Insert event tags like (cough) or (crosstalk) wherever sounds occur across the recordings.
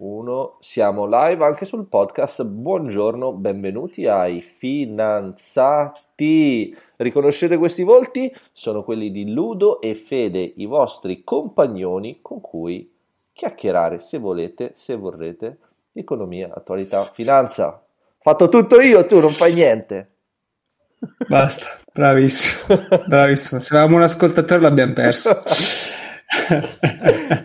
1. Siamo live anche sul podcast. Buongiorno, benvenuti ai Finanzati. Riconoscete questi volti? Sono quelli di Ludo e Fede, i vostri compagnoni con cui chiacchierare se volete, se vorrete, economia, attualità, finanza. Fatto tutto io, tu non fai niente. Basta, bravissimo, bravissimo. Se avevamo un ascoltatore l'abbiamo perso. (laughs)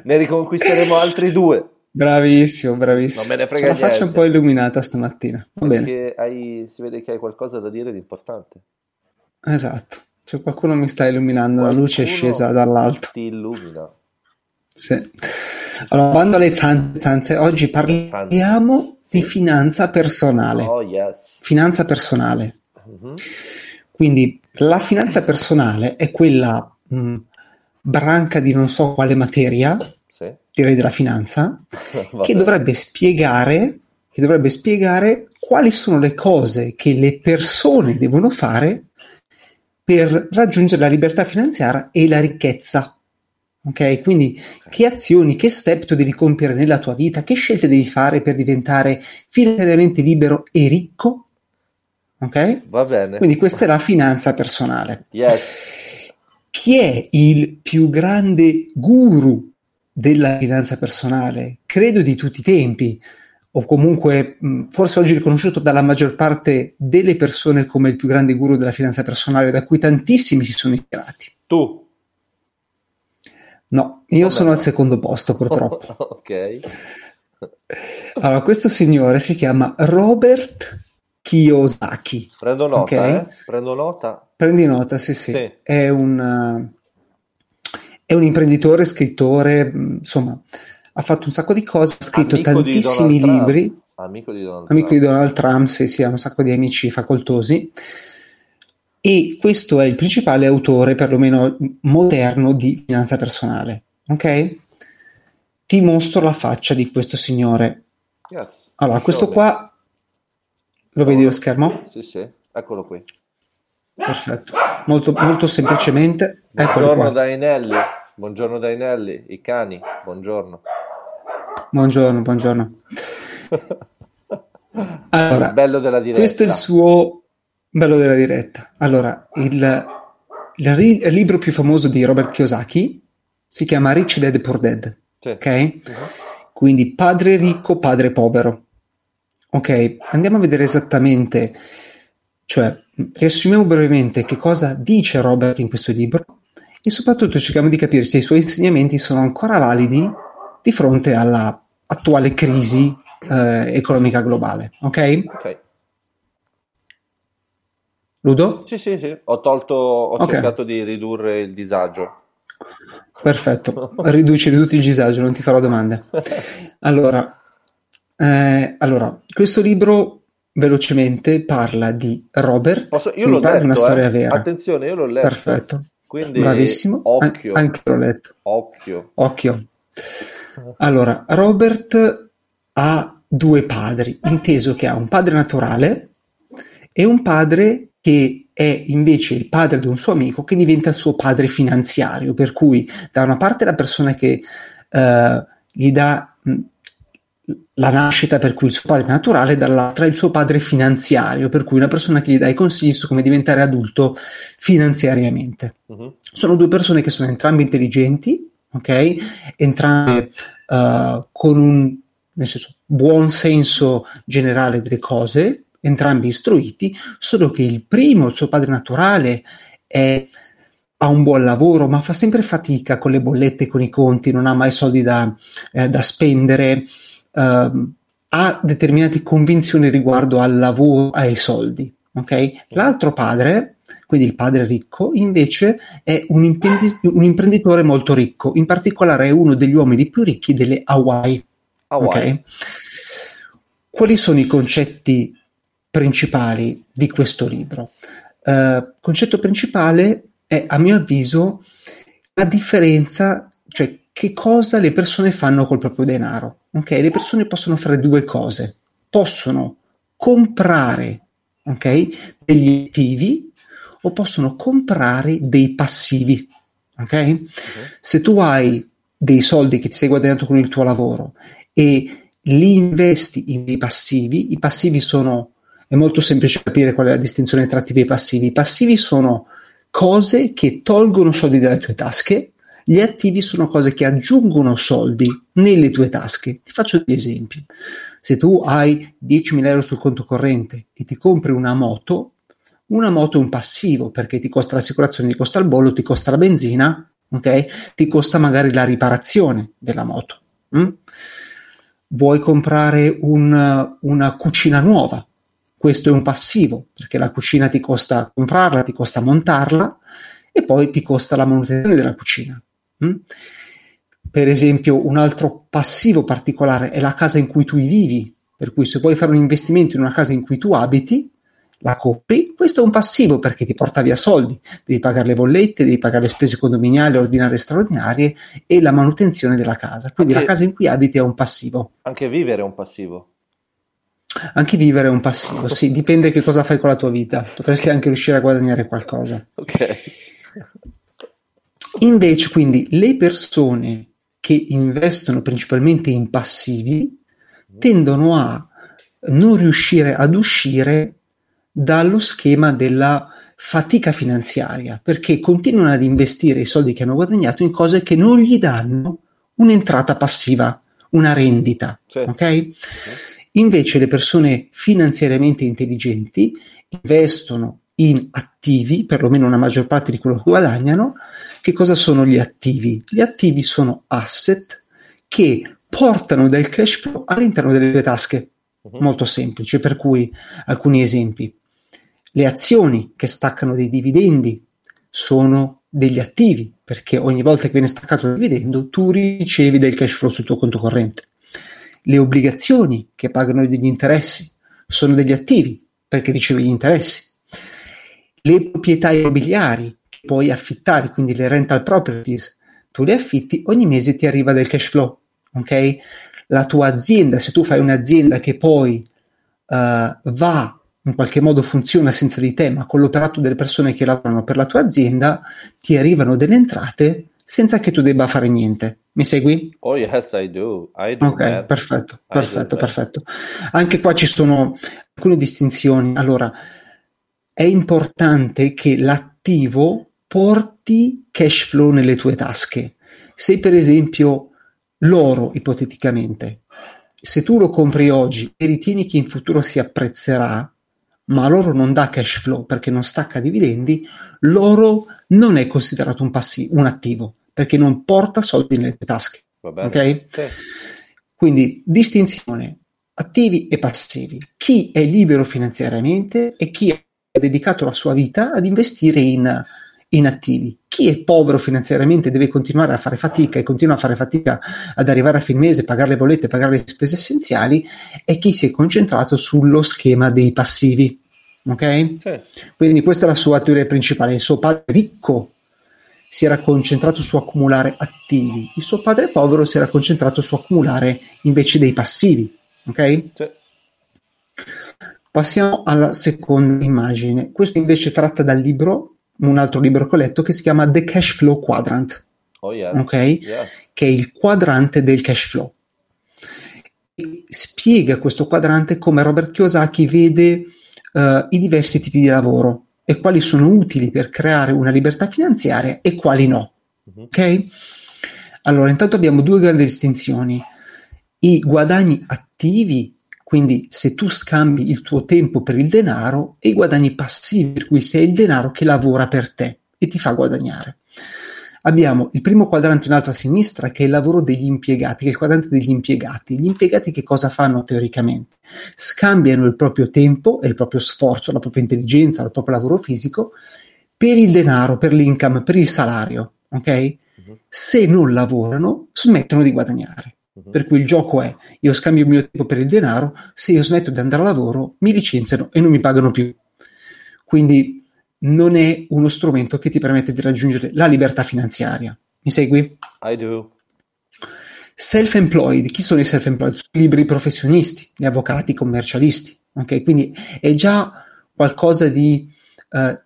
ne riconquisteremo altri due. Bravissimo, bravissimo. Non me ne frega C'è la faccia un po' illuminata stamattina. Va bene. Perché hai, si vede che hai qualcosa da dire di importante. Esatto. Cioè, qualcuno mi sta illuminando, la luce è Qualcuno scesa dall'alto. Ti illumina. Sì. Allora, bando alle tante, tante, oggi parliamo di finanza personale. Oh yes. Finanza personale. Mhm. Quindi la finanza personale è quella mh, branca di non so quale materia, Sì. direi della finanza, (laughs) che dovrebbe spiegare, che dovrebbe spiegare quali sono le cose che le persone devono fare per raggiungere la libertà finanziaria e la ricchezza. Ok? Quindi che azioni, che step tu devi compiere nella tua vita, che scelte devi fare per diventare finanziariamente libero e ricco? Ok? Va bene. Quindi questa è la finanza personale. Yes. Chi è il più grande guru della finanza personale? Credo di tutti i tempi, o comunque forse oggi riconosciuto dalla maggior parte delle persone come il più grande guru della finanza personale, da cui tantissimi si sono ispirati. Tu. No, io Vabbè, sono no. al secondo posto purtroppo. (laughs) ok. Allora, questo signore si chiama Robert Kiyosaki. Prendo nota, Ok. eh? Prendo nota. Prendi nota, sì, sì. Sì. È un, uh, è un imprenditore, scrittore, insomma, ha fatto un sacco di cose, ha scritto Amico di tantissimi Trump. libri. Amico di Donald Amico di Trump. Donald Trump, sì, sì, ha un sacco di amici facoltosi. E questo è il principale autore, perlomeno moderno, di finanza personale. Ok? Ti mostro la faccia di questo signore. Yes. Allora, questo me. qua lo vedi lo schermo? Sì, sì. Eccolo qui. Perfetto. Molto, molto semplicemente. Buongiorno. Dainelli. Buongiorno Dainelli. I cani. Buongiorno. Buongiorno, buongiorno. (laughs) Allora, bello della diretta. questo è il suo bello della diretta. Allora, il, il ri- il libro più famoso di Robert Kiyosaki si chiama Rich Dad Poor Dad, Sì. ok? Mhm. Quindi padre ricco, padre povero. Ok, andiamo a vedere esattamente, cioè, riassumiamo brevemente che cosa dice Robert in questo libro e soprattutto cerchiamo di capire se i suoi insegnamenti sono ancora validi di fronte alla attuale crisi eh, economica globale. Ok? Ok. Ludo? Sì, sì, sì. Ho tolto, ho Ok. cercato di ridurre il disagio. Perfetto, riduci, riduci il disagio, non ti farò domande. (laughs) Allora, eh, allora, questo libro velocemente parla di Robert, Posso- io l'ho parla di letto, una storia eh. vera. Attenzione, io l'ho letto. Perfetto, Quindi, bravissimo. An- occhio. anche l'ho letto. Occhio. Occhio. Allora, Robert ha due padri, inteso che ha un padre naturale e un padre che è invece il padre di un suo amico che diventa il suo padre finanziario, per cui da una parte la persona che eh, gli dà la nascita per cui il suo padre naturale, dall'altra il suo padre finanziario, per cui una persona che gli dà i consigli su come diventare adulto finanziariamente Mhm. sono due persone che sono entrambe intelligenti, ok? Entrambe eh, con un nel senso, buon senso generale delle cose, entrambi istruiti, solo che il primo, il suo padre naturale, è- ha un buon lavoro, ma fa sempre fatica con le bollette, con i conti, non ha mai soldi da, eh, da spendere, ehm, ha determinate convinzioni riguardo al lavoro, ai soldi. ok? L'altro padre, quindi il padre ricco, invece è un, imprendi- un imprenditore molto ricco, in particolare è uno degli uomini più ricchi delle Hawaii. Hawaii. ok? Quali sono i concetti principali di questo libro? Il concetto principale è, a mio avviso, la differenza, cioè che cosa le persone fanno col proprio denaro. Ok? Le persone possono fare due cose. Possono comprare ok, degli attivi o possono comprare dei passivi. Ok? Se tu hai dei soldi che ti sei guadagnato con il tuo lavoro e li investi in dei passivi, i passivi sono, è molto semplice capire qual è la distinzione tra attivi e passivi, i passivi sono cose che tolgono soldi dalle tue tasche, gli attivi sono cose che aggiungono soldi nelle tue tasche. Ti faccio degli esempi. Se tu hai 10.000 euro sul conto corrente e ti compri una moto, una moto è un passivo perché ti costa l'assicurazione, ti costa il bollo, ti costa la benzina, ok? Ti costa magari la riparazione della moto. Mm? Vuoi comprare un, una cucina nuova? Questo è un passivo perché la cucina ti costa comprarla, ti costa montarla e poi ti costa la manutenzione della cucina. Mm? Per esempio, un altro passivo particolare è la casa in cui tu vivi, per cui se vuoi fare un investimento in una casa in cui tu abiti, la compri, questo è un passivo perché ti porta via soldi, devi pagare le bollette, devi pagare le spese condominiali, ordinarie straordinarie e la manutenzione della casa. Quindi anche, la casa in cui abiti è un passivo. Anche vivere è un passivo. Anche vivere è un passivo, sì, dipende che cosa fai con la tua vita. Potresti anche riuscire a guadagnare qualcosa. Ok. Invece, quindi, le persone che investono principalmente in passivi tendono a non riuscire ad uscire dallo schema della fatica finanziaria, perché continuano ad investire i soldi che hanno guadagnato in cose che non gli danno un'entrata passiva, una rendita. Sì. Ok? Invece le persone finanziariamente intelligenti investono in attivi, perlomeno una maggior parte di quello che guadagnano. Che cosa sono gli attivi? Gli attivi sono asset che portano del cash flow all'interno delle tue tasche. Uh-huh. Molto semplice, per cui alcuni esempi. Le azioni che staccano dei dividendi sono degli attivi, perché ogni volta che viene staccato il dividendo tu ricevi del cash flow sul tuo conto corrente. Le obbligazioni che pagano degli interessi sono degli attivi, perché ricevi gli interessi. Le proprietà immobiliari puoi affittare, quindi le rental properties, tu le affitti, ogni mese ti arriva del cash flow, ok? La tua azienda, se tu fai un'azienda che poi uh, va in qualche modo funziona senza di te, ma con l'operato delle persone che lavorano per la tua azienda, ti arrivano delle entrate senza che tu debba fare niente. Mi segui? Oh yes, I do. I do ok, man. perfetto, perfetto, perfetto. Anche qua ci sono alcune distinzioni. Allora, è importante che l'attivo porti cash flow nelle tue tasche. Se per esempio l'oro, ipoteticamente, se tu lo compri oggi e ritieni che in futuro si apprezzerà, ma l'oro non dà cash flow perché non stacca dividendi, l'oro non è considerato un, passivo, un attivo perché non porta soldi nelle tue tasche. Ok? Sì. Quindi distinzione attivi e passivi. Chi è libero finanziariamente e chi ha dedicato la sua vita ad investire in, in attivi. Chi è povero finanziariamente deve continuare a fare fatica e continua a fare fatica ad arrivare a fine mese, pagare le bollette, pagare le spese essenziali e chi si è concentrato sullo schema dei passivi. Ok? Sì. Quindi questa è la sua teoria principale. Il suo padre ricco si era concentrato su accumulare attivi, il suo padre povero si era concentrato su accumulare invece dei passivi. Ok? Sì. Passiamo alla seconda immagine. Questo invece tratta dal libro un altro libro che ho letto che si chiama The Cash Flow Quadrant. Oh, yes. Ok? Yes. Che è il quadrante del cash flow. E spiega questo quadrante come Robert Kiyosaki vede uh, i diversi tipi di lavoro e quali sono utili per creare una libertà finanziaria e quali no. Uh-huh. Ok? Allora, intanto abbiamo due grandi distinzioni. I guadagni attivi quindi se tu scambi il tuo tempo per il denaro e i guadagni passivi, per cui sei il denaro che lavora per te e ti fa guadagnare. Abbiamo il primo quadrante in alto a sinistra che è il lavoro degli impiegati, che è il quadrante degli impiegati. Gli impiegati che cosa fanno teoricamente? Scambiano il proprio tempo e il proprio sforzo, la propria intelligenza, il proprio lavoro fisico per il denaro, per l'income, per il salario. Ok? Uh-huh. Se non lavorano, smettono di guadagnare. Uh-huh. Per cui il gioco è io scambio il mio tempo per il denaro, se io smetto di andare a lavoro mi licenziano e non mi pagano più. Quindi non è uno strumento che ti permette di raggiungere la libertà finanziaria. Mi segui? I do. Self-employed, chi sono i self-employed? Sono liberi professionisti, gli avvocati, i commercialisti. Ok, quindi è già qualcosa di uh,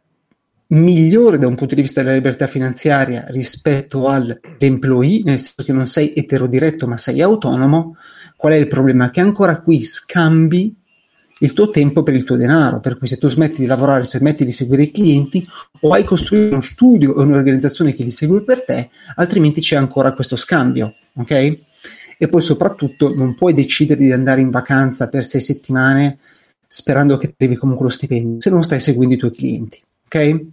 migliore da un punto di vista della libertà finanziaria rispetto all'employee, nel senso che non sei eterodiretto ma sei autonomo, Qual è il problema? Che ancora qui scambi il tuo tempo per il tuo denaro, per cui se tu smetti di lavorare, se smetti di seguire i clienti o hai costruito uno studio o un'organizzazione che li segue per te, altrimenti c'è ancora questo scambio, ok? E poi soprattutto non puoi decidere di andare in vacanza per sei settimane sperando che arrivi comunque lo stipendio se non stai seguendo i tuoi clienti, ok?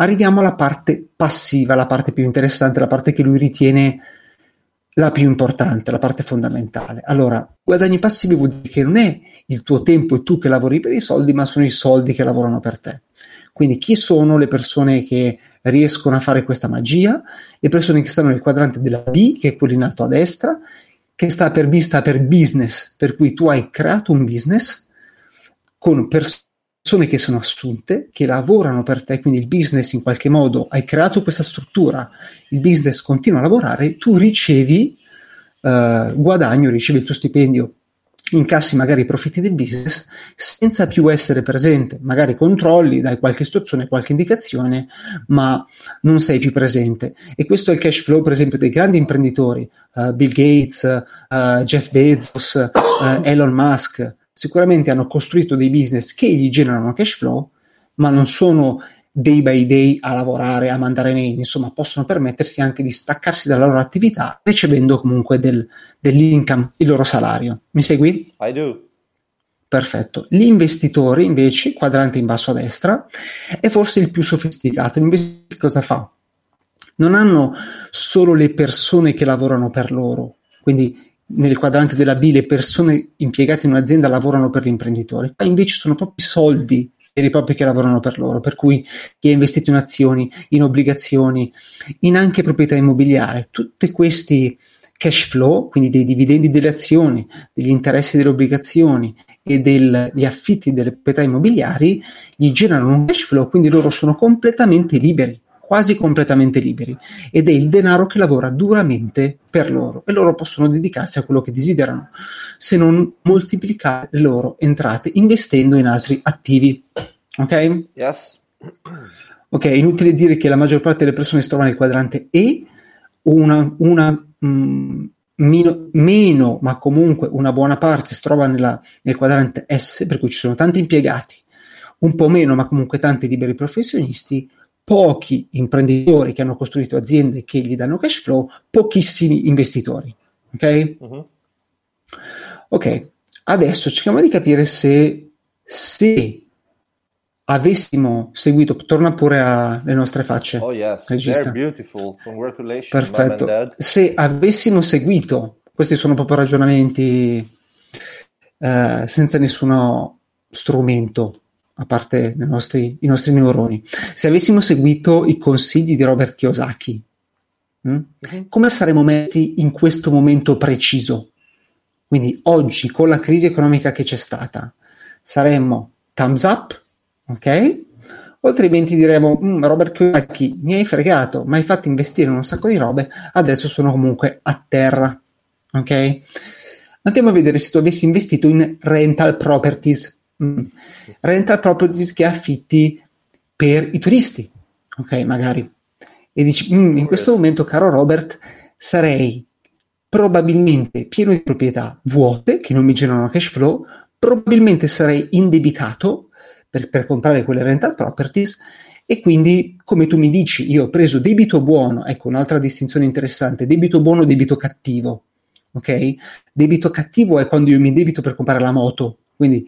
Arriviamo alla parte passiva, la parte più interessante, la parte che lui ritiene la più importante, la parte fondamentale. Allora, guadagni passivi vuol dire che non è il tuo tempo e tu che lavori per i soldi, ma sono i soldi che lavorano per te. Quindi chi sono le persone che riescono a fare questa magia? Le persone che stanno nel quadrante della B, che è quello in alto a destra, che sta per B sta per business, per cui tu hai creato un business con persone che sono assunte, che lavorano per te, quindi il business in qualche modo hai creato questa struttura, il business continua a lavorare, tu ricevi eh, guadagno, ricevi il tuo stipendio, incassi magari i profitti del business senza più essere presente, magari controlli, dai qualche istruzione, qualche indicazione, ma non sei più presente. E questo è il cash flow, per esempio, dei grandi imprenditori, uh, Bill Gates, uh, Jeff Bezos, uh, Elon Musk, sicuramente hanno costruito dei business che gli generano cash flow, ma non sono day by day a lavorare, a mandare mail, insomma, possono permettersi anche di staccarsi dalla loro attività ricevendo comunque del, dell'income, il loro salario. Mi segui? I do. Perfetto. L'investitore, invece, quadrante in basso a destra, è forse il più sofisticato. L'investitore cosa fa? Non hanno solo le persone che lavorano per loro, quindi nel quadrante della B le persone impiegate in un'azienda lavorano per l'imprenditore, qua invece sono proprio i soldi veri e propri che lavorano per loro, per cui chi ha investito in azioni, in obbligazioni, in anche proprietà immobiliare, tutti questi cash flow, quindi dei dividendi delle azioni, degli interessi delle obbligazioni e degli affitti delle proprietà immobiliari, gli generano un cash flow, quindi loro sono completamente liberi quasi completamente liberi ed è il denaro che lavora duramente per loro e loro possono dedicarsi a quello che desiderano se non moltiplicare le loro entrate investendo in altri attivi ok? Yes. ok, inutile dire che la maggior parte delle persone si trova nel quadrante E una, una mh, mm, meno, meno, ma comunque una buona parte si trova nella, nel quadrante S per cui ci sono tanti impiegati un po' meno ma comunque tanti liberi professionisti pochi imprenditori che hanno costruito aziende che gli danno cash flow, pochissimi investitori. Ok? Uh-huh. Ok, adesso cerchiamo di capire se, se avessimo seguito, torna pure alle nostre facce. Oh yes, regista. beautiful. Congratulations, Perfetto. Se avessimo seguito, questi sono proprio ragionamenti eh, senza nessuno strumento a parte nostri, i nostri neuroni, se avessimo seguito i consigli di Robert Kiyosaki, mh, hm, mhm. come saremmo messi in questo momento preciso? Quindi oggi, con la crisi economica che c'è stata, saremmo thumbs up, ok? O altrimenti diremo, mm, Robert Kiyosaki, mi hai fregato, mi hai fatto investire in un sacco di robe, adesso sono comunque a terra, ok? Andiamo a vedere se tu avessi investito in rental properties, Mm. rental properties che affitti per i turisti, ok, magari. E dici, mm, in questo momento, caro Robert, sarei probabilmente pieno di proprietà vuote che non mi generano cash flow, probabilmente sarei indebitato per, per comprare quelle rental properties e quindi, come tu mi dici, io ho preso debito buono, ecco un'altra distinzione interessante, debito buono, debito cattivo, ok? Debito cattivo è quando io mi debito per comprare la moto, quindi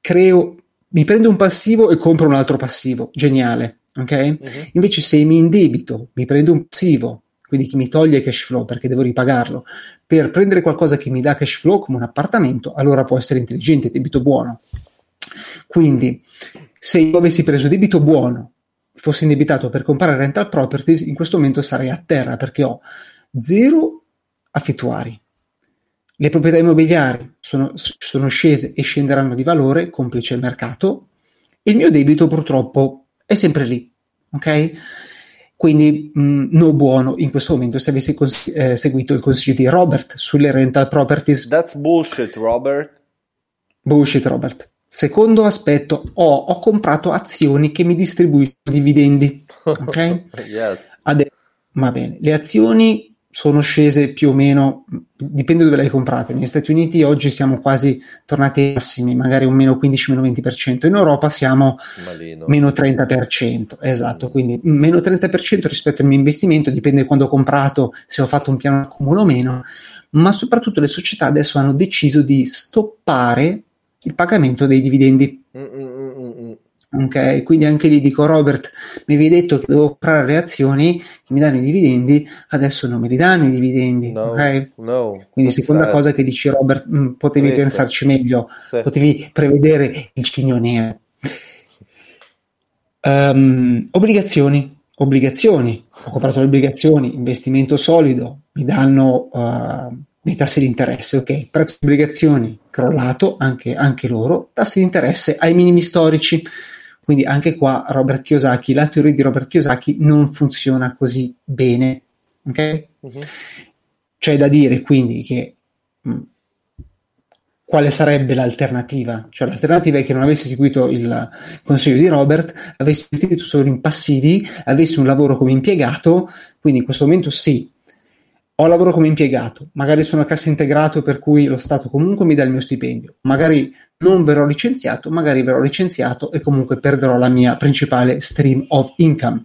creo, mi prendo un passivo e compro un altro passivo, geniale, ok? Uh-huh. Invece se mi indebito, mi prendo un passivo, quindi che mi toglie cash flow perché devo ripagarlo, per prendere qualcosa che mi dà cash flow come un appartamento, allora può essere intelligente, debito buono. Quindi se io avessi preso debito buono, fossi indebitato per comprare rental properties, in questo momento sarei a terra perché ho zero affittuari, le proprietà immobiliari sono, sono scese e scenderanno di valore, complice il mercato, e il mio debito purtroppo è sempre lì. Ok? Quindi mh, mm, no buono in questo momento se avessi cons- eh, seguito il consiglio di Robert sulle rental properties. That's bullshit, Robert. Bullshit, Robert. Secondo aspetto, ho, ho comprato azioni che mi distribuiscono dividendi. (laughs) Ok? yes. Adesso, va bene, le azioni sono scese più o meno, dipende dove le hai comprate. Negli Stati Uniti oggi siamo quasi tornati ai massimi, magari un meno 15, meno 20%. In Europa siamo Malino. meno 30%. Esatto, mm. quindi meno 30% rispetto al mio investimento, dipende quando ho comprato, se ho fatto un piano accumulo o meno, ma soprattutto le società adesso hanno deciso di stoppare il pagamento dei dividendi. Mm-mm-mm. Ok, quindi anche lì dico Robert, mi avevi detto che devo comprare le azioni che mi danno i dividendi, adesso non me li danno i dividendi. No, ok, no, quindi seconda sad. cosa che dici Robert, mh, mm, potevi Questo. pensarci meglio, sì. potevi prevedere il cigno nero. Um, obbligazioni, obbligazioni, ho comprato le obbligazioni, investimento solido, mi danno uh, dei tassi di interesse, ok, prezzo di obbligazioni crollato, anche, anche loro, tassi di interesse ai minimi storici quindi anche qua Robert Kiyosaki, la teoria di Robert Kiyosaki non funziona così bene. Ok? Uh-huh. C'è da dire quindi che mh, mm, quale sarebbe l'alternativa? Cioè l'alternativa è che non avessi seguito il consiglio di Robert, avessi investito solo in passivi, avessi un lavoro come impiegato, quindi in questo momento sì, ho lavoro come impiegato, magari sono a cassa integrato per cui lo Stato comunque mi dà il mio stipendio, magari non verrò licenziato, magari verrò licenziato e comunque perderò la mia principale stream of income.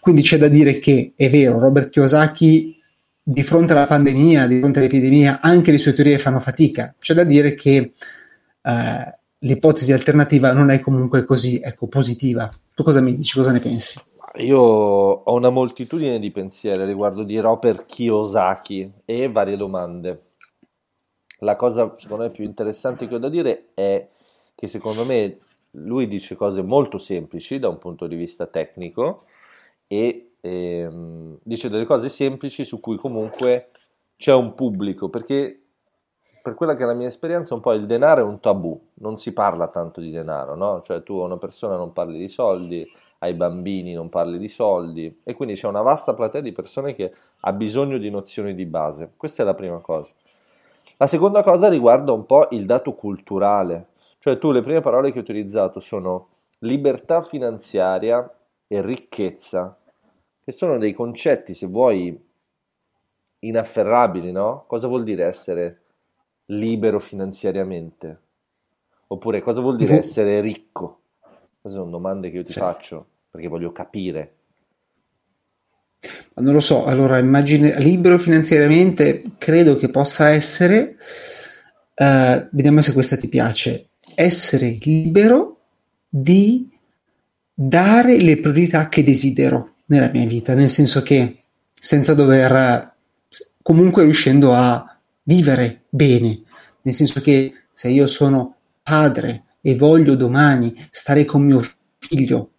Quindi c'è da dire che è vero, Robert Kiyosaki di fronte alla pandemia, di fronte all'epidemia, anche le sue teorie fanno fatica. C'è da dire che eh, l'ipotesi alternativa non è comunque così ecco, positiva. Tu cosa mi dici? Cosa ne pensi? Io ho una moltitudine di pensieri riguardo di Robert Kiyosaki e varie domande. La cosa secondo me più interessante che ho da dire è che secondo me lui dice cose molto semplici da un punto di vista tecnico e ehm, dice delle cose semplici su cui comunque c'è un pubblico perché per quella che è la mia esperienza un po' il denaro è un tabù, non si parla tanto di denaro, no? Cioè tu a una persona non parli di soldi, ai bambini, non parli di soldi e quindi c'è una vasta platea di persone che ha bisogno di nozioni di base. Questa è la prima cosa. La seconda cosa riguarda un po' il dato culturale, cioè tu le prime parole che hai utilizzato sono libertà finanziaria e ricchezza, che sono dei concetti, se vuoi, inafferrabili, no? Cosa vuol dire essere libero finanziariamente? Oppure cosa vuol dire essere ricco? Queste sono domande che io ti sì. faccio perché voglio capire. Non lo so, allora immagine libero finanziariamente credo che possa essere, uh, vediamo se questa ti piace, essere libero di dare le priorità che desidero nella mia vita, nel senso che senza dover, comunque riuscendo a vivere bene, nel senso che se io sono padre e voglio domani stare con mio figlio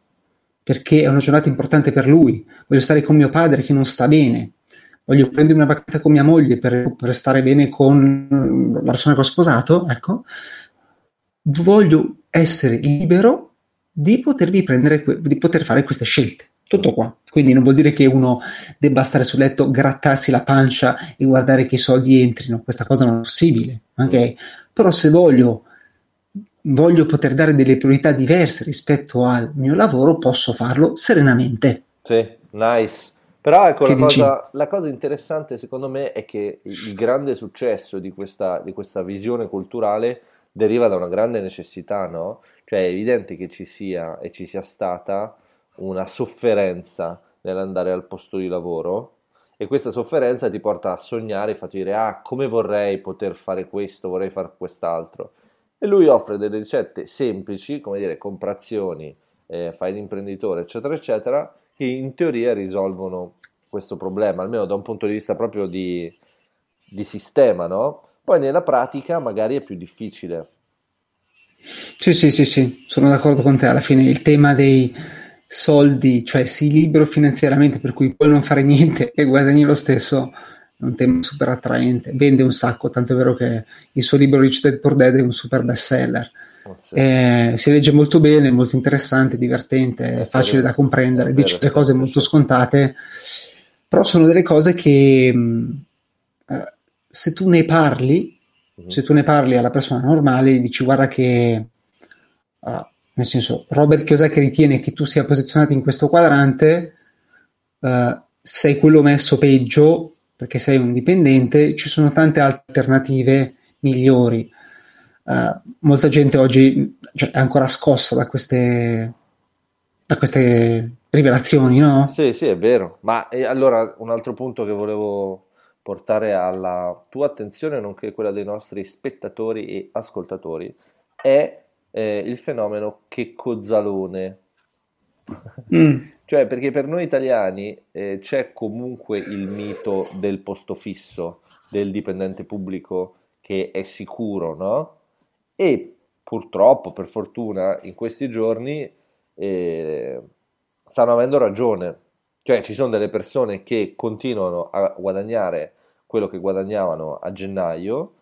perché è una giornata importante per lui, voglio stare con mio padre che non sta bene, voglio prendere una vacanza con mia moglie per, per stare bene con la persona che ho sposato, ecco, voglio essere libero di potermi prendere, di poter fare queste scelte. Tutto qua. Quindi non vuol dire che uno debba stare sul letto, grattarsi la pancia e guardare che i soldi entrino. Questa cosa non è possibile. Ok? Però se voglio voglio poter dare delle priorità diverse rispetto al mio lavoro, posso farlo serenamente. Sì, nice. Però ecco, la cosa, la cosa, interessante secondo me è che il grande successo di questa, di questa visione culturale deriva da una grande necessità, no? Cioè è evidente che ci sia e ci sia stata una sofferenza nell'andare al posto di lavoro e questa sofferenza ti porta a sognare, fa dire ah come vorrei poter fare questo, vorrei fare quest'altro e lui offre delle ricette semplici, come dire, comprazioni, eh, fai l'imprenditore, eccetera, eccetera, che in teoria risolvono questo problema, almeno da un punto di vista proprio di, di sistema, no? Poi nella pratica magari è più difficile. Sì, sì, sì, sì, sono d'accordo con te. Alla fine il tema dei soldi, cioè si libero finanziariamente per cui puoi non fare niente e guadagni lo stesso, un tema super attraente, vende un sacco, tanto è vero che il suo libro Rich Dad Poor Dad è un super bestseller. Oh, sì. eh, si legge molto bene, molto interessante, divertente, è facile da comprendere, vero, dice delle cose molto scontate, però sono delle cose che mh, eh, se tu ne parli, mm-hmm. se tu ne parli alla persona normale, dici guarda che, uh, nel senso, Robert Kiyosaki ritiene che tu sia posizionato in questo quadrante, uh, sei quello messo peggio, perché sei un dipendente, ci sono tante alternative migliori. Uh, molta gente oggi cioè, è ancora scossa da queste, da queste rivelazioni, no? Sì, sì, è vero. Ma allora un altro punto che volevo portare alla tua attenzione, nonché quella dei nostri spettatori e ascoltatori, è eh, il fenomeno che Cozzalone. Mm. (laughs) cioè, perché per noi italiani eh, c'è comunque il mito del posto fisso, del dipendente pubblico che è sicuro, no? E purtroppo, per fortuna, in questi giorni eh, stanno avendo ragione. Cioè, ci sono delle persone che continuano a guadagnare quello che guadagnavano a gennaio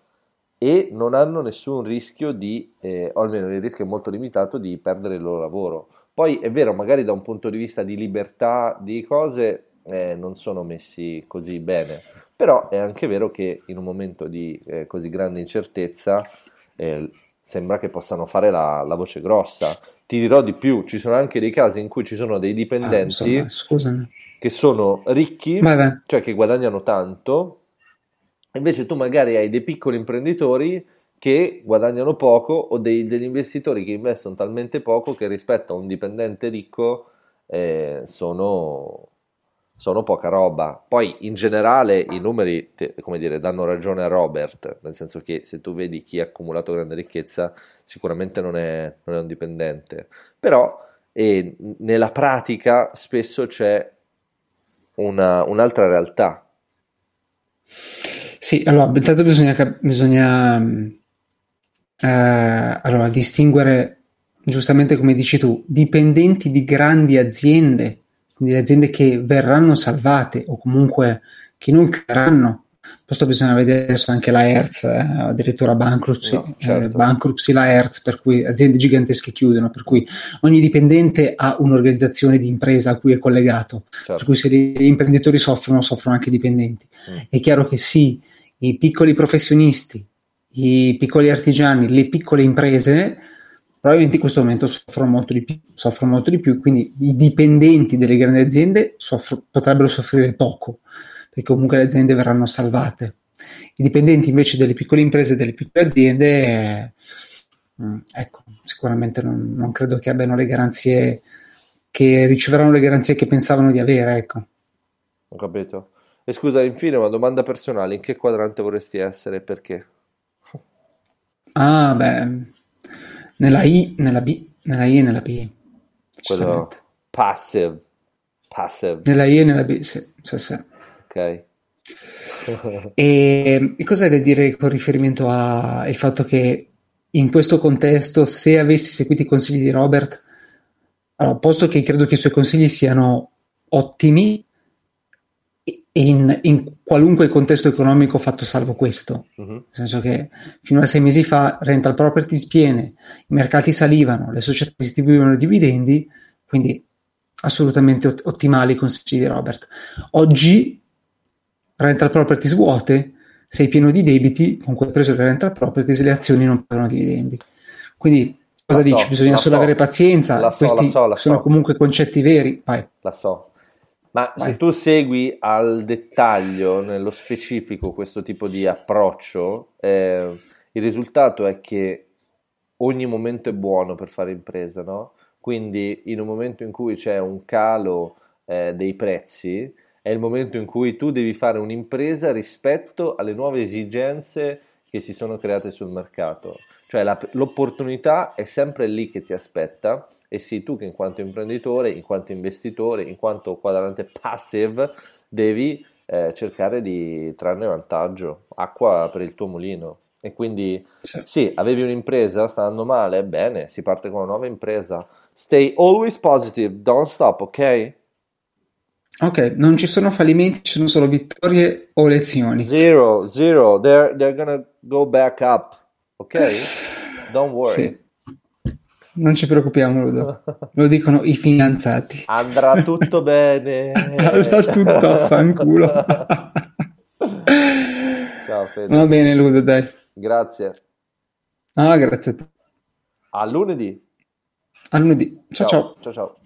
e non hanno nessun rischio di, eh, o almeno il rischio è molto limitato, di perdere il loro lavoro. Poi è vero, magari da un punto di vista di libertà di cose eh, non sono messi così bene, però è anche vero che in un momento di eh, così grande incertezza eh, sembra che possano fare la, la, voce grossa. Ti dirò di più, ci sono anche dei casi in cui ci sono dei dipendenti ah, insomma, che sono ricchi, cioè che guadagnano tanto, Invece tu magari hai dei piccoli imprenditori che guadagnano poco o dei, degli investitori che investono talmente poco che rispetto a un dipendente ricco eh, sono, sono, poca roba. Poi in generale i numeri, te, come dire, danno ragione a Robert, nel senso che se tu vedi chi ha accumulato grande ricchezza sicuramente non è, non è un dipendente, però eh, nella pratica spesso c'è una, un'altra realtà sì, allora, intanto bisogna, bisogna eh, allora, distinguere, giustamente come dici tu, dipendenti di grandi aziende, quindi aziende che verranno salvate o comunque che non creeranno. Questo bisogna vedere adesso anche la Hertz, eh, addirittura bankruptcy, no, eh, certo. eh, bankruptcy la Hertz, per cui aziende gigantesche chiudono, per cui ogni dipendente ha un'organizzazione di impresa a cui è collegato, certo. per cui se gli imprenditori soffrono, soffrono anche i dipendenti. Mm. È chiaro che sì, i piccoli professionisti, i piccoli artigiani, le piccole imprese, probabilmente in questo momento soffrono molto di più, soffrono molto di più quindi i dipendenti delle grandi aziende soffro, potrebbero soffrire poco, perché comunque le aziende verranno salvate. I dipendenti invece delle piccole imprese delle piccole aziende, eh, ecco, sicuramente non, non, credo che abbiano le garanzie, che riceveranno le garanzie che pensavano di avere, ecco. Ho capito. E scusa, infine una domanda personale, in che quadrante vorresti essere e perché? Ah, beh, nella I, nella B, nella I e nella B. Quello passive. Passive. Nella I e nella B, sì, sì, sì. Ok. (laughs) e, e cosa hai da dire con riferimento al fatto che in questo contesto, se avessi seguito i consigli di Robert, allora, posto che credo che i suoi consigli siano ottimi, in, in, qualunque contesto economico fatto salvo questo. Uh-huh. Nel senso che fino a sei mesi fa rental properties piene, i mercati salivano, le società distribuivano i dividendi, quindi assolutamente ot- ottimali i consigli di Robert. Oggi rental properties vuote, sei pieno di debiti, con cui hai preso le rental properties le azioni non pagano dividendi. Quindi cosa la dici? So, Bisogna solo so. avere pazienza, la questi so, la sono comunque concetti veri. Vai. La so, ma Vai. se tu segui al dettaglio, nello specifico, questo tipo di approccio, eh, il risultato è che ogni momento è buono per fare impresa, no? Quindi in un momento in cui c'è un calo eh, dei prezzi, è il momento in cui tu devi fare un'impresa rispetto alle nuove esigenze che si sono create sul mercato. Cioè la, l'opportunità è sempre lì che ti aspetta e sì, tu che in quanto imprenditore, in quanto investitore, in quanto quadrante passive, devi eh, cercare di trarne vantaggio, acqua per il tuo mulino. E quindi sì. sì, avevi un'impresa, sta andando male, bene, si parte con una nuova impresa. Stay always positive, don't stop, ok? Ok, non ci sono fallimenti, ci sono solo vittorie o lezioni. Zero, zero, they're, they're gonna go back up, ok? (laughs) Don't worry. Sì. Non ci preoccupiamo, Ludo. Lo dicono i fidanzati. Andrà tutto (laughs) bene. Andrà tutto a fanculo. Ciao Fede. Va bene, Ludo, dai. Grazie. Ah, grazie a te. A lunedì. A lunedì. ciao. ciao. ciao, ciao.